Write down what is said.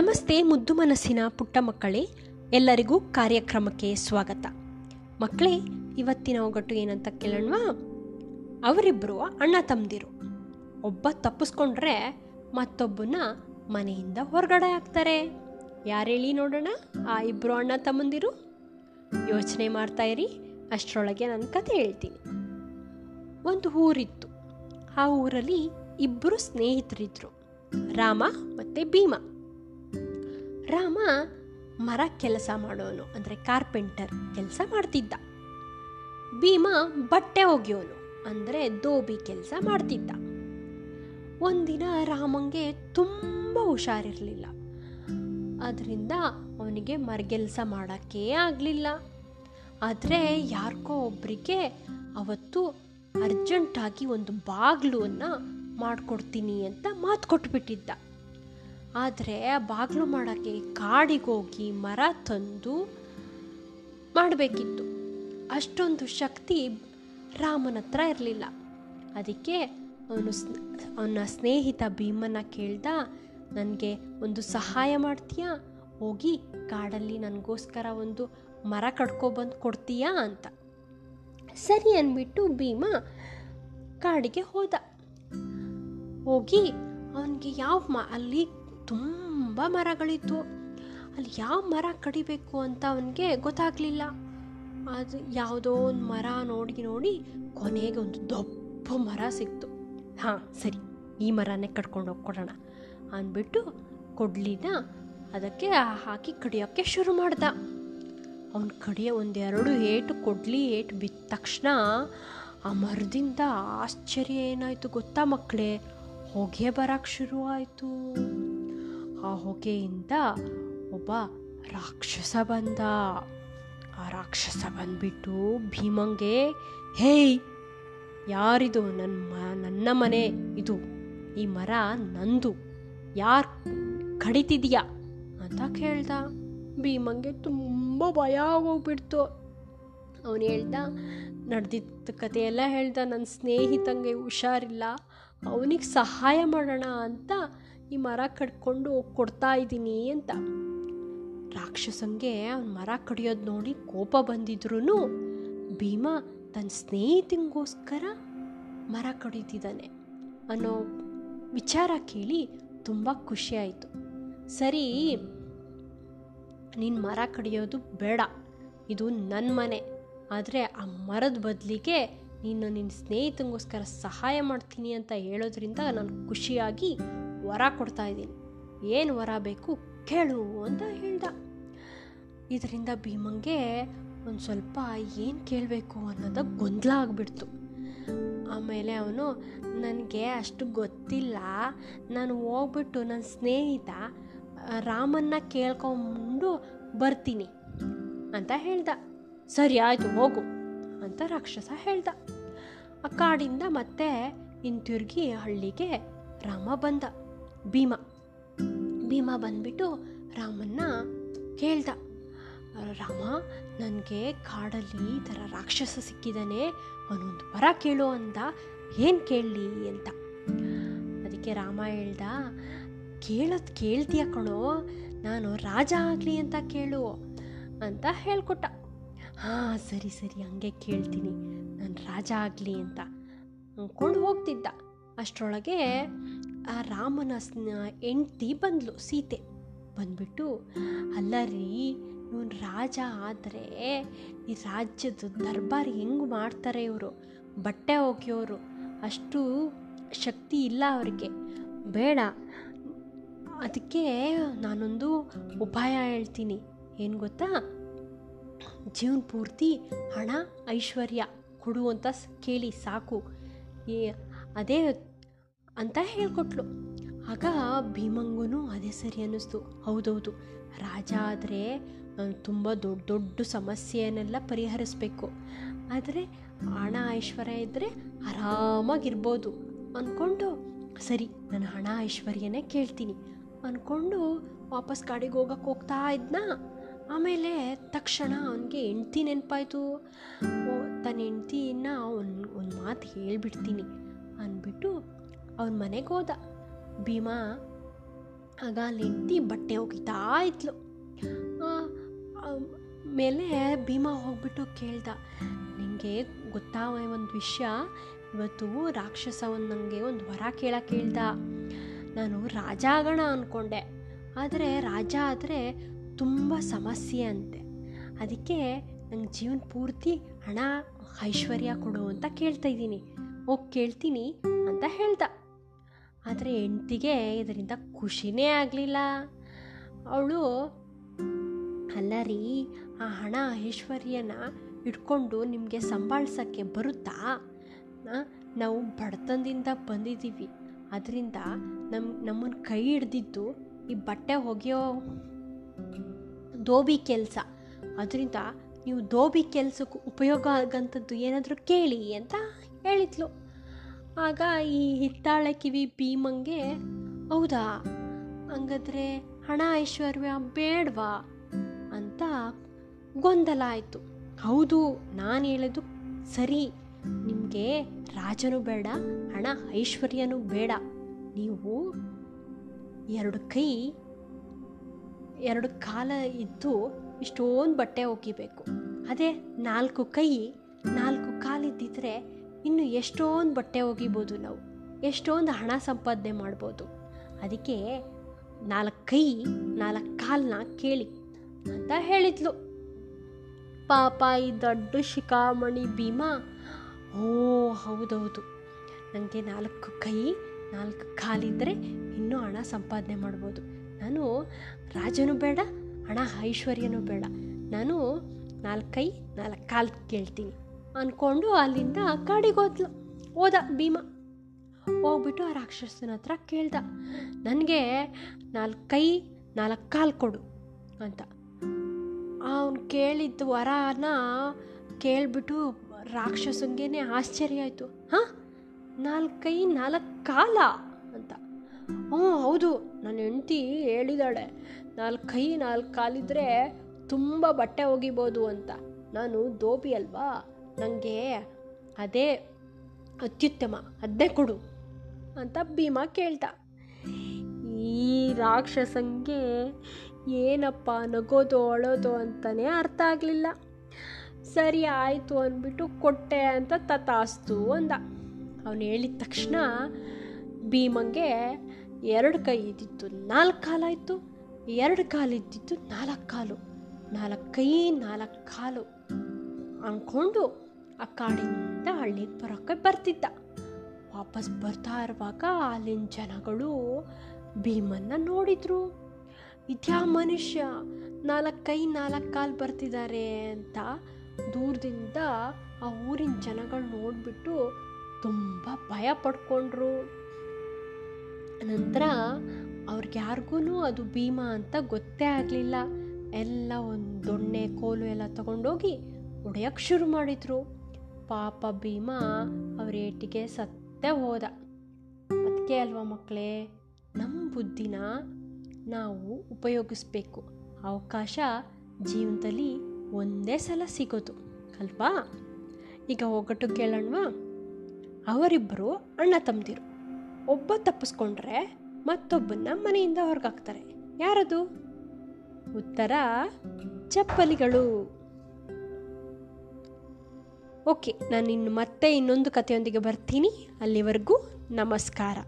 ನಮಸ್ತೆ ಮುದ್ದು ಮನಸ್ಸಿನ ಪುಟ್ಟ ಮಕ್ಕಳೇ, ಎಲ್ಲರಿಗೂ ಕಾರ್ಯಕ್ರಮಕ್ಕೆ ಸ್ವಾಗತ. ಮಕ್ಕಳೇ, ಇವತ್ತಿನ ಒಗಟು ಏನಂತ ಕೇಳೋಣವಾ? ಅವರಿಬ್ಬರು ಅಣ್ಣ ತಮ್ಮದಿರು. ಒಬ್ಬ ತಪ್ಪಿಸ್ಕೊಂಡ್ರೆ ಮತ್ತೊಬ್ಬನ ಮನೆಯಿಂದ ಹೊರಗಡೆ ಹಾಕ್ತಾರೆ. ಯಾರು ಹೇಳಿ ನೋಡೋಣ? ಆ ಇಬ್ಬರು ಅಣ್ಣ ತಮ್ಮಂದಿರು. ಯೋಚನೆ ಮಾಡ್ತಾ ಇರಿ, ಅಷ್ಟರೊಳಗೆ ನನ್ನ ಕತೆ ಹೇಳ್ತೀನಿ. ಒಂದು ಊರಿತ್ತು. ಆ ಊರಲ್ಲಿ ಇಬ್ಬರು ಸ್ನೇಹಿತರಿದ್ರು. ರಾಮ ಮತ್ತು ಭೀಮ. ರಾಮ ಮರ ಕೆಲಸ ಮಾಡೋನು, ಅಂದರೆ ಕಾರ್ಪೆಂಟರ್ ಕೆಲಸ ಮಾಡ್ತಿದ್ದ. ಭೀಮ ಬಟ್ಟೆ ಒಗೆಯೋನು, ಅಂದರೆ ದೋಬಿ ಕೆಲಸ ಮಾಡ್ತಿದ್ದ. ಒಂದಿನ ರಾಮಂಗೆ ತುಂಬ ಹುಷಾರಿರಲಿಲ್ಲ. ಅದರಿಂದ ಅವನಿಗೆ ಮರಗೆಲಸ ಮಾಡೋಕ್ಕೇ ಆಗಲಿಲ್ಲ. ಆದರೆ ಯಾರಿಗೋ ಒಬ್ಬರಿಗೆ ಅವತ್ತು ಅರ್ಜೆಂಟಾಗಿ ಒಂದು ಬಾಗಿಲನ್ನು ಮಾಡಿಕೊಡ್ತೀನಿ ಅಂತ ಮಾತು ಕೊಟ್ಬಿಟ್ಟಿದ್ದ. ಆದರೆ ಬಾಗಿಲು ಮಾಡೋಕ್ಕೆ ಕಾಡಿಗೆ ಹೋಗಿ ಮರ ತಂದು ಮಾಡಬೇಕಿತ್ತು. ಅಷ್ಟೊಂದು ಶಕ್ತಿ ರಾಮನ ಹತ್ರ ಇರಲಿಲ್ಲ. ಅದಕ್ಕೆ ಅವನು ಅವನ ಸ್ನೇಹಿತ ಭೀಮನ ಕೇಳ್ದ, ನನಗೆ ಒಂದು ಸಹಾಯ ಮಾಡ್ತೀಯಾ? ಹೋಗಿ ಕಾಡಲ್ಲಿ ನನಗೋಸ್ಕರ ಒಂದು ಮರ ಕಡ್ಕೊಬಂದು ಕೊಡ್ತೀಯಾ ಅಂತ. ಸರಿ ಅಂದ್ಬಿಟ್ಟು ಭೀಮ ಕಾಡಿಗೆ ಹೋದ. ಹೋಗಿ ಅವನಿಗೆ ಯಾವ ಮ, ಅಲ್ಲಿ ತುಂಬ ಮರಗಳಿತ್ತು ಅಲ್ಲಿ ಯಾವ ಮರ ಕಡಿಬೇಕು ಅಂತ ಅವನಿಗೆ ಗೊತ್ತಾಗಲಿಲ್ಲ. ಅದು ಯಾವುದೋ ಒಂದು ಮರ ನೋಡಿ ನೋಡಿ ಕೊನೆಗೆ ಒಂದು ದೊಡ್ಡ ಮರ ಸಿಕ್ತು. ಹಾಂ, ಸರಿ, ಈ ಮರನೇ ಕಟ್ಕೊಂಡು ಹೋಗ್ಕೊಡೋಣ ಅಂದ್ಬಿಟ್ಟು ಕೊಡ್ಲಿನ ಅದಕ್ಕೆ ಹಾಕಿ ಕಡಿಯೋಕ್ಕೆ ಶುರು ಮಾಡ್ದ. ಅವನು ಕಡಿಯೋ ಒಂದೆರಡು ಏಟು ಕೊಡ್ಲಿ ಏಟು ಬಿದ್ದ ತಕ್ಷಣ ಆ ಮರದಿಂದ ಆಶ್ಚರ್ಯ ಏನಾಯಿತು ಗೊತ್ತಾ ಮಕ್ಕಳೇ? ಹೊಗೆ ಬರೋಕ್ಕೆ ಶುರು ಆಯಿತು ಆ ಹೊಗೆಯಿಂದ ಒಬ್ಬ ರಾಕ್ಷಸ ಬಂದ. ಆ ರಾಕ್ಷಸ ಬಂದ್ಬಿಟ್ಟು ಭೀಮಂಗೆ, ಹೇಯ್, ಯಾರಿದು ನನ್ನ ಮ, ನನ್ನ ಮನೆ ಇದು? ಈ ಮರ ನಂದು. ಯಾರು ಕಡಿತಿದ್ಯಾ? ಅಂತ ಕೇಳ್ದ. ಭೀಮಂಗೆ ತುಂಬ ಭಯ ಆಗೋಗ್ಬಿಡ್ತು. ಅವನು ಹೇಳ್ದ, ನಡೆದಿದ್ದ ಕಥೆಯೆಲ್ಲ ಹೇಳ್ದ ನನ್ನ ಸ್ನೇಹಿತಂಗೆ ಹುಷಾರಿಲ್ಲ. ಅವನಿಗೆ ಸಹಾಯ ಮಾಡೋಣ ಅಂತ ಈ ಮರ ಕಡ್ಕೊಂಡು ಕೊಡ್ತಾ ಇದ್ದೀನಿ ಅಂತ. ರಾಕ್ಷಸಂಗೆ ಅವ್ನ ಮರ ಕಡಿಯೋದು ನೋಡಿ ಕೋಪ ಬಂದಿದ್ರು ಭೀಮ ತನ್ನ ಸ್ನೇಹಿತಿಗೋಸ್ಕರ ಮರ ಕಡಿತಿದ್ದಾನೆ ಅನ್ನೋ ವಿಚಾರ ಕೇಳಿ ತುಂಬ ಖುಷಿಯಾಯಿತು ಸರಿ ನಿನ್ನ ಮರ ಕಡಿಯೋದು ಬೇಡ, ಇದು ನನ್ನ ಮನೆ, ಆದರೆ ಆ ಮರದ ಬದಲಿಗೆ ನೀನು ನಿನ್ನ ಸ್ನೇಹಿತಂಗೋಸ್ಕರ ಸಹಾಯ ಮಾಡ್ತೀನಿ ಅಂತ ಹೇಳೋದ್ರಿಂದ ನಾನು ಖುಷಿಯಾಗಿ ವರ ಕೊಡ್ತಾ ಇದ್ದೀನಿ. ಏನು ವರ ಬೇಕು ಕೇಳು ಅಂತ ಹೇಳ್ದ. ಇದರಿಂದ ಭೀಮಂಗೆ ಒಂದು ಸ್ವಲ್ಪ ಏನು ಕೇಳಬೇಕು ಅನ್ನೋದು ಗೊಂದಲ ಆಗಿಬಿಡ್ತು. ಆಮೇಲೆ ಅವನು, ನನಗೆ ಅಷ್ಟು ಗೊತ್ತಿಲ್ಲ. ನಾನು ಹೋಗ್ಬಿಟ್ಟು ನನ್ನ ಸ್ನೇಹಿತ ರಾಮನ್ನ ಕೇಳ್ಕೊಂಡು ಬರ್ತೀನಿ ಅಂತ ಹೇಳ್ದ. ಸರಿ, ಆಯಿತು, ಹೋಗು ಅಂತ ರಾಕ್ಷಸ ಹೇಳ್ದ. ಆ ಕಾಡಿಂದ ಮತ್ತೆ ಹಿಂತಿರುಗಿ ಹಳ್ಳಿಗೆ ರಾಮ ಬಂದ. ಭೀಮ. ಭೀಮ ಬಂದ್ಬಿಟ್ಟು ರಾಮನ್ನ ಕೇಳ್ದ ರಾಮ, ನನಗೆ ಕಾಡಲ್ಲಿ ಈ ಥರ ರಾಕ್ಷಸ ಸಿಕ್ಕಿದ್ದಾನೆ ಅವನೊಂದು ವರ ಕೇಳು ಅಂತ ಏನು ಕೇಳಲಿ ಅಂತ. ಅದಕ್ಕೆ ರಾಮ ಹೇಳ್ದ, ಕೇಳೋದು ಕೇಳ್ತೀಯ ಕಣೋ, ನಾನು ರಾಜ ಆಗಲಿ ಅಂತ ಕೇಳು, ಅಂತ ಹೇಳ್ಕೊಟ್ಟ. ಹಾಂ, ಸರಿ ಸರಿ, ಹಂಗೆ ಕೇಳ್ತೀನಿ. ನಾನು ರಾಜ ಆಗಲಿ ಅಂತ. ಅಂದ್ಕೊಂಡು ಹೋಗ್ತಿದ್ದ. ಅಷ್ಟರೊಳಗೆ ಆ ರಾಮನ ಹೆಂಡ್ತಿ ಬಂದ್ಲು, ಸೀತೆ. ಬಂದ್ಬಿಟ್ಟು, ಅಲ್ಲ ರೀ ಇವನು ರಾಜ ಆದರೆ ಈ ರಾಜ್ಯದ ದರ್ಬಾರ್ ಹೆಂಗೆ ಮಾಡ್ತಾರೆ ಇವರು? ಬಟ್ಟೆ ಒಗೆಯೋರು, ಅಷ್ಟು ಶಕ್ತಿ ಇಲ್ಲ ಅವರಿಗೆ. ಬೇಡ. ಅದಕ್ಕೆ ನಾನೊಂದು ಉಪಾಯ ಹೇಳ್ತೀನಿ. ಏನು ಗೊತ್ತಾ? ಜೀವನ ಪೂರ್ತಿ ಹಣ, ಐಶ್ವರ್ಯ ಕೊಡು ಅಂತ ಕೇಳಿ, ಸಾಕು. ಏ, ಅದೇ ಅಂತ ಹೇಳ್ಕೊಟ್ಲು. ಆಗ ಭೀಮಂಗೂ ಅದೇ ಸರಿ ಅನ್ನಿಸ್ತು. ಹೌದೌದು, ರಾಜ ಆದರೆ ತುಂಬ ದೊಡ್ಡ ದೊಡ್ಡ ಸಮಸ್ಯೆಯನ್ನೆಲ್ಲ ಪರಿಹರಿಸ್ಬೇಕು. ಆದರೆ ಹಣ ಐಶ್ವರ್ಯ ಇದ್ದರೆ ಆರಾಮಾಗಿರ್ಬೋದು ಅಂದ್ಕೊಂಡು ಸರಿ, ನಾನು ಹಣ ಐಶ್ವರ್ಯನೇ ಕೇಳ್ತೀನಿ ಅಂದ್ಕೊಂಡು ವಾಪಸ್ ಗಾಡಿಗೆ ಹೋಗಕ್ಕೆ ಹೋಗ್ತಾ ಇದ್ನ. ಆಮೇಲೆ ತಕ್ಷಣ ಅವನಿಗೆ ಹೆಂಡ್ತಿ ನೆನಪಾಯಿತು. ತನ್ನ ಹೆಂಡ್ತಿನ ಒಂದು ಒಂದು ಮಾತು ಹೇಳಿಬಿಡ್ತೀನಿ ಅಂದ್ಬಿಟ್ಟು ಅವನ ಮನೆಗೆ ಹೋದ. ಭೀಮಾ ಆಗ ಅಲ್ಲಿ ಬಟ್ಟೆ ಒಗಿತಾ ಇದ್ಲು. ಮೇಲೆ ಭೀಮಾ ಹೋಗ್ಬಿಟ್ಟು ಕೇಳ್ದ, ನಿಂಗೆ ಗೊತ್ತಾ ಒಂದು ವಿಷಯ? ಇವತ್ತು ರಾಕ್ಷಸ ಒಂದು ನನಗೆ ಒಂದು ವರ ಕೇಳಕ್ಕೆ ಹೇಳ್ದ ನಾನು ರಾಜ ಆಗೋಣ ಅಂದ್ಕೊಂಡೆ ಆದರೆ ರಾಜ ಆದರೆ ತುಂಬ ಸಮಸ್ಯೆ ಅಂತೆ. ಅದಕ್ಕೆ ನಂಗೆ ಜೀವನ ಪೂರ್ತಿ ಹಣ, ಐಶ್ವರ್ಯ ಕೊಡು ಅಂತ ಕೇಳ್ತಾ ಇದ್ದೀನಿ. ಹೋಗಿ ಕೇಳ್ತೀನಿ ಅಂತ ಹೇಳ್ದ. ಆದರೆ ಹೆಂಡ್ತಿಗೆ ಇದರಿಂದ ಖುಷಿನೇ ಆಗಲಿಲ್ಲ. ಅವಳು, ಅಲ್ಲ ರೀ, ಆ ಹಣ ಐಶ್ವರ್ಯನ ಇಟ್ಕೊಂಡು ನಿಮಗೆ ಸಂಭಾಳ್ಸೋಕ್ಕೆ ಬರುತ್ತಾ? ನಾವು ಬಡತನದಿಂದ ಬಂದಿದ್ದೀವಿ. ಅದರಿಂದ ನಮ್ಮ ನಮ್ಮನ್ನು ಕೈ ಹಿಡ್ದಿದ್ದು ಈ ಬಟ್ಟೆ ಒಗೆಯೋ ದೋಬಿ ಕೆಲಸ. ಅದರಿಂದ ನೀವು ದೋಬಿ ಕೆಲಸಕ್ಕೆ ಉಪಯೋಗ ಆಗಂಥದ್ದು ಏನಾದರೂ ಕೇಳಿ ಅಂತ ಹೇಳಿದ್ಲು. ಆಗ ಈ ಹಿತ್ತಾಳೆ ಕಿವಿ ಭೀಮಂಗೆ, ಹೌದಾ? ಹಂಗಾದ್ರೆ ಹಣ ಐಶ್ವರ್ಯ ಬೇಡವಾ? ಅಂತ ಗೊಂದಲ ಆಯಿತು ಹೌದು, ನಾನು ಹೇಳೋದು ಸರಿ. ನಿಮಗೆ ರಾಜನೂ ಬೇಡ, ಹಣ ಐಶ್ವರ್ಯನೂ ಬೇಡ. ನೀವು ಎರಡು ಕೈ, ಎರಡು ಕಾಲ ಇದ್ದು ಇಷ್ಟೊಂದು ಬಟ್ಟೆ ಒಗಿಬೇಕು. ಅದೇ ನಾಲ್ಕು ಕೈ, ನಾಲ್ಕು ಕಾಲಿದ್ದಿದ್ರೆ ಇನ್ನು ಎಷ್ಟೊಂದು ಬಟ್ಟೆ ಒಗಿಬೋದು ನಾವು. ಎಷ್ಟೊಂದು ಹಣ ಸಂಪಾದನೆ ಮಾಡ್ಬೋದು. ಅದಕ್ಕೆ ನಾಲ್ಕು ಕೈ, ನಾಲ್ಕು ಕಾಲನ್ನ ಕೇಳಿ ಅಂತ ಹೇಳಿದ್ಲು. ಪಾಪ ಈ ದೊಡ್ಡ ಶಿಖಾಮಣಿ ಭೀಮಾ. ಓ, ಹೌದೌದು. ನನಗೆ ನಾಲ್ಕು ಕೈ, ನಾಲ್ಕು ಕಾಲಿದ್ದರೆ ಇನ್ನೂ ಹಣ ಸಂಪಾದನೆ ಮಾಡ್ಬೋದು. ನಾನು ರಾಜನೂ ಬೇಡ, ಹಣ ಐಶ್ವರ್ಯನೂ ಬೇಡ. ನಾನು ನಾಲ್ಕು ಕೈ, ನಾಲ್ಕು ಕಾಲು ಕೇಳ್ತೀನಿ. ಅಂದ್ಕೊಂಡು ಅಲ್ಲಿಂದ ಕಾಡಿಗೋದ್ಲು ಹೋದ ಭೀಮ. ಹೋಗ್ಬಿಟ್ಟು ಆ ರಾಕ್ಷಸನ ಹತ್ರ ಕೇಳ್ದ. ನನಗೆ ನಾಲ್ಕು ಕೈ, ನಾಲ್ಕು ಕಾಲು ಕೊಡು ಅಂತ. ಅವನು ಕೇಳಿದ್ದು ವರನ ಕೇಳಿಬಿಟ್ಟು ರಾಕ್ಷಸಂಗೆ ಆಶ್ಚರ್ಯ ಆಯಿತು. ಹಾಂ, ನಾಲ್ಕು ಕೈ, ನಾಲ್ಕು ಕಾಲ? ಅಂತ. ಹ್ಞೂ, ಹೌದು. ನನ್ನ ಹೆಂಡತಿ ಹೇಳಿದಾಳೆ. ನಾಲ್ಕು ಕೈ, ನಾಲ್ಕು ಕಾಲಿದ್ರೆ ತುಂಬ ಬಟ್ಟೆ ಒಗಿಬೋದು ಅಂತ. ನಾನು ದೋಬಿ ಅಲ್ವಾ? ನನಗೆ ಅದೇ ಅತ್ಯುತ್ತಮ ಅದನ್ನೇ ಕೊಡು ಅಂತ ಭೀಮ ಕೇಳ್ತ. ಈ ರಾಕ್ಷಸಂಗೆ ಏನಪ್ಪ ನಗೋದು ಅಳೋದು ಅಂತಲೇ ಅರ್ಥ ಆಗಲಿಲ್ಲ. ಸರಿ ಆಯಿತು ಅಂದ್ಬಿಟ್ಟು ಕೊಟ್ಟೆ ಅಂತ ತತಾಸ್ತು ಅಂದ. ಅವನು ಹೇಳಿದ ತಕ್ಷಣ ಭೀಮಂಗೆ ಎರಡು ಕೈ ಇದ್ದಿತ್ತು, ನಾಲ್ಕು ಕಾಲಾಯಿತು ಎರಡು ಕಾಲು ಇದ್ದಿತ್ತು, ನಾಲ್ಕು ಕಾಲು, ನಾಲ್ಕು ಕೈ, ನಾಲ್ಕು ಕಾಲು ಅಂದ್ಕೊಂಡು ಆ ಕಾಡಿನಿಂದ ಹಳ್ಳಿಗೆ ಬರೋಕ್ಕೆ ಬರ್ತಿದ್ದ. ವಾಪಸ್ ಬರ್ತಾ ಇರುವಾಗ ಅಲ್ಲಿನ ಜನಗಳು ಭೀಮನ್ನ ನೋಡಿದ್ರು. ಇದ್ಯಾ ಮನುಷ್ಯ, ನಾಲ್ಕು ಕೈ, ನಾಲ್ಕು ಕಾಲು ಬರ್ತಿದ್ದಾರೆ ಅಂತ ದೂರದಿಂದ ಆ ಊರಿನ ಜನಗಳು ನೋಡಿಬಿಟ್ಟು ತುಂಬ ಭಯ ಪಡ್ಕೊಂಡ್ರು. ನಂತರ ಅವ್ರಿಗೆ ಯಾರಿಗೂ ಅದು ಭೀಮ ಅಂತ ಗೊತ್ತೇ ಆಗಲಿಲ್ಲ. ಎಲ್ಲ ಒಂದು ದೊಣ್ಣೆ, ಕೋಲು ಎಲ್ಲ ತಗೊಂಡೋಗಿ ಹೊಡೆಯೋಕ್ಕೆ ಶುರು ಮಾಡಿದ್ರು. ಪಾಪ ಭೀಮ ಅವ್ರ ಏಟಿಗೆ ಸತ್ತೇ ಹೋದ. ಅದಕ್ಕೆ ಅಲ್ವಾ ಮಕ್ಕಳೇ ನಮ್ಮ ಬುದ್ಧಿನ ನಾವು ಉಪಯೋಗಿಸ್ಬೇಕು. ಅವಕಾಶ ಜೀವನದಲ್ಲಿ ಒಂದೇ ಸಲ ಸಿಗೋದು, ಅಲ್ವಾ? ಈಗ ಒಗ್ಗಟ್ಟು ಕೇಳೋಣವಾ. ಅವರಿಬ್ಬರು ಅಣ್ಣ ತಮ್ಮದಿರು ಒಬ್ಬ ತಪ್ಪಿಸ್ಕೊಂಡ್ರೆ ಮತ್ತೊಬ್ಬನ ಮನೆಯಿಂದ ಹೊರಗಾಕ್ತಾರೆ. ಯಾರದು? ಉತ್ತರ, ಚಪ್ಪಲಿಗಳು. ಓಕೆ ನಾನು ಇನ್ನು ಮತ್ತೆ ಇನ್ನೊಂದು ಕಥೆಯೊಂದಿಗೆ ಬರ್ತೀನಿ. ಅಲ್ಲಿವರೆಗೂ ನಮಸ್ಕಾರ.